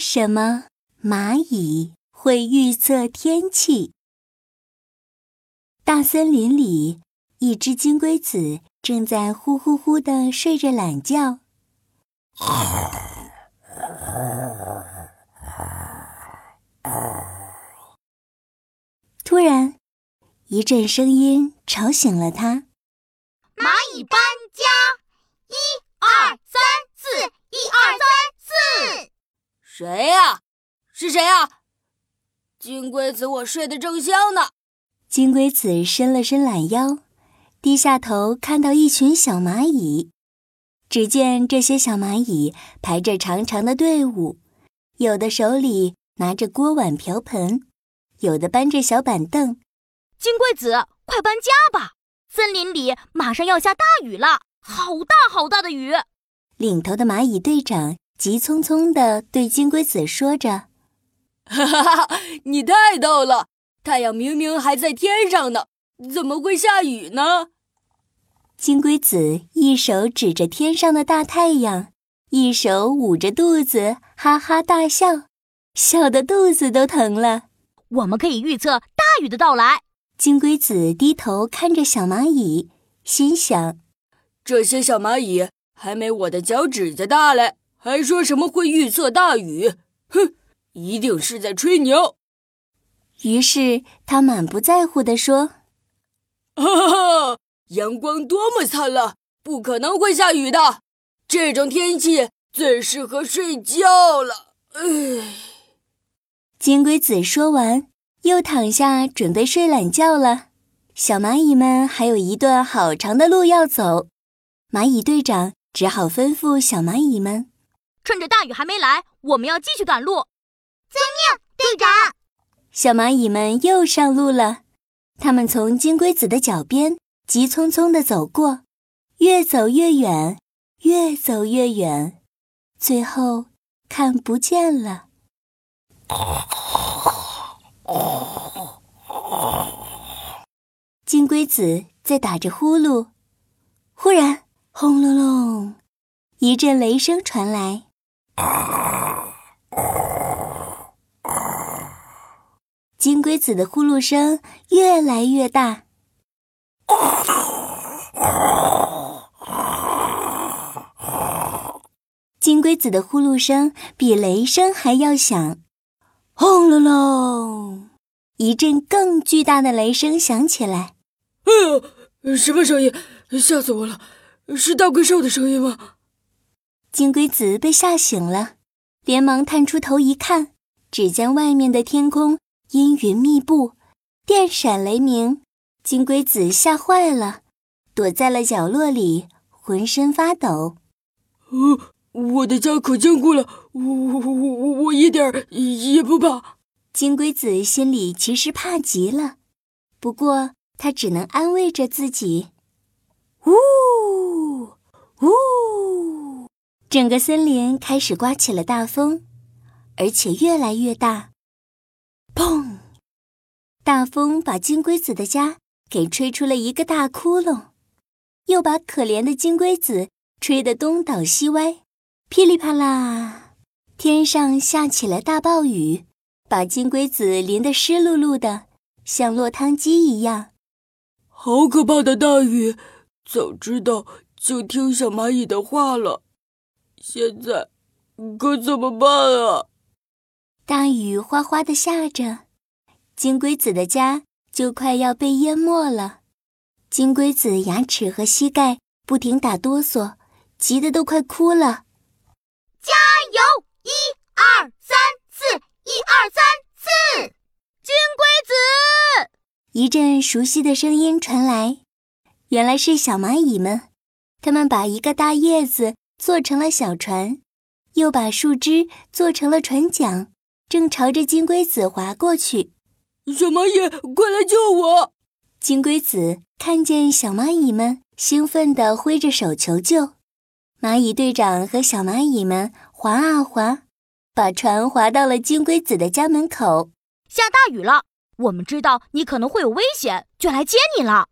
什么蚂蚁会预测天气？大森林里，一只金龟子正在呼呼呼的睡着懒觉。突然，一阵声音吵醒了他：“蚂蚁搬家，一二三四，一二三。”谁呀？是谁呀？金龟子，我睡得正香呢。金龟子伸了伸懒腰，低下头看到一群小蚂蚁。只见这些小蚂蚁排着长长的队伍，有的手里拿着锅碗瓢盆，有的搬着小板凳。金龟子，快搬家吧！森林里马上要下大雨了，好大好大的雨！领头的蚂蚁队长急匆匆地对金龟子说着：“哈哈哈，你太逗了！”太阳明明还在天上呢，怎么会下雨呢？金龟子一手指着天上的大太阳，一手捂着肚子，哈哈大笑，笑得肚子都疼了。我们可以预测大雨的到来。金龟子低头看着小蚂蚁，心想：这些小蚂蚁还没我的脚趾甲大嘞，还说什么会预测大雨？哼，一定是在吹牛。于是他满不在乎地说：“哈哈，阳光多么灿烂，不可能会下雨的。这种天气最适合睡觉了。”唉。金龟子说完，又躺下准备睡懒觉了。小蚂蚁们还有一段好长的路要走，蚂蚁队长只好吩咐小蚂蚁们：“趁着大雨还没来，我们要继续赶路。”遵命，队长。小蚂蚁们又上路了，它们从金龟子的脚边急匆匆地走过，越走越远，越走越远，最后看不见了。金龟子在打着呼噜，忽然轰隆隆，一阵雷声传来。金龟子的呼噜声越来越大，金龟子的呼噜声比雷声还要响，轰隆隆！一阵更巨大的雷声响起来。哎呀，什么声音？吓死我了！是大怪兽的声音吗？金龟子被吓醒了，连忙探出头一看，只见外面的天空。阴云密布，电闪雷鸣，金龟子吓坏了，躲在了角落里，浑身发抖。呃，我的家可坚固了，我我我我我一点也不怕。金龟子心里其实怕极了，不过他只能安慰着自己。整个森林开始刮起了大风，而且越来越大。砰！大风把金龟子的家给吹出了一个大窟窿，又把可怜的金龟子吹得东倒西歪。噼里啪啦，天上下起了大暴雨，把金龟子淋得湿漉漉的，像落汤鸡一样。好可怕的大雨！早知道就听小蚂蚁的话了。现在可怎么办啊？大雨哗哗的下着，金龟子的家就快要被淹没了。金龟子牙齿和膝盖不停打哆嗦，急得都快哭了。加油！一二三四，一二三四！金龟子！一阵熟悉的声音传来，原来是小蚂蚁们。它们把一个大叶子做成了小船，又把树枝做成了船桨。正朝着金龟子划过去，小蚂蚁，快来救我！金龟子看见小蚂蚁们，兴奋地挥着手求救。蚂蚁队长和小蚂蚁们划啊划，把船划到了金龟子的家门口。下大雨了，我们知道你可能会有危险，就来接你了。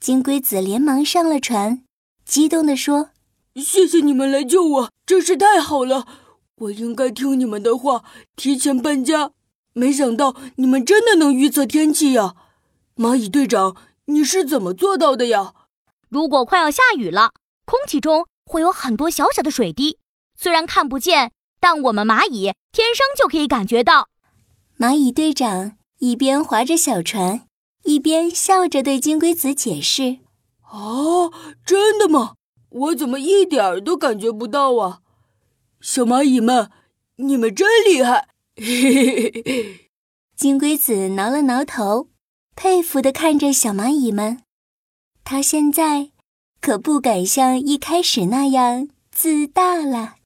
金龟子连忙上了船，激动地说：“谢谢你们来救我，真是太好了！我应该听你们的话，提前搬家。没想到你们真的能预测天气呀！蚂蚁队长，你是怎么做到的呀？如果快要下雨了，空气中会有很多小小的水滴，虽然看不见，但我们蚂蚁天生就可以感觉到。蚂蚁队长一边划着小船，一边笑着对金龟子解释：“哦，真的吗？我怎么一点儿都感觉不到啊？小蚂蚁们，你们真厉害！”嘿嘿嘿，金龟子挠了挠头，佩服地看着小蚂蚁们。他现在可不敢像一开始那样自大了。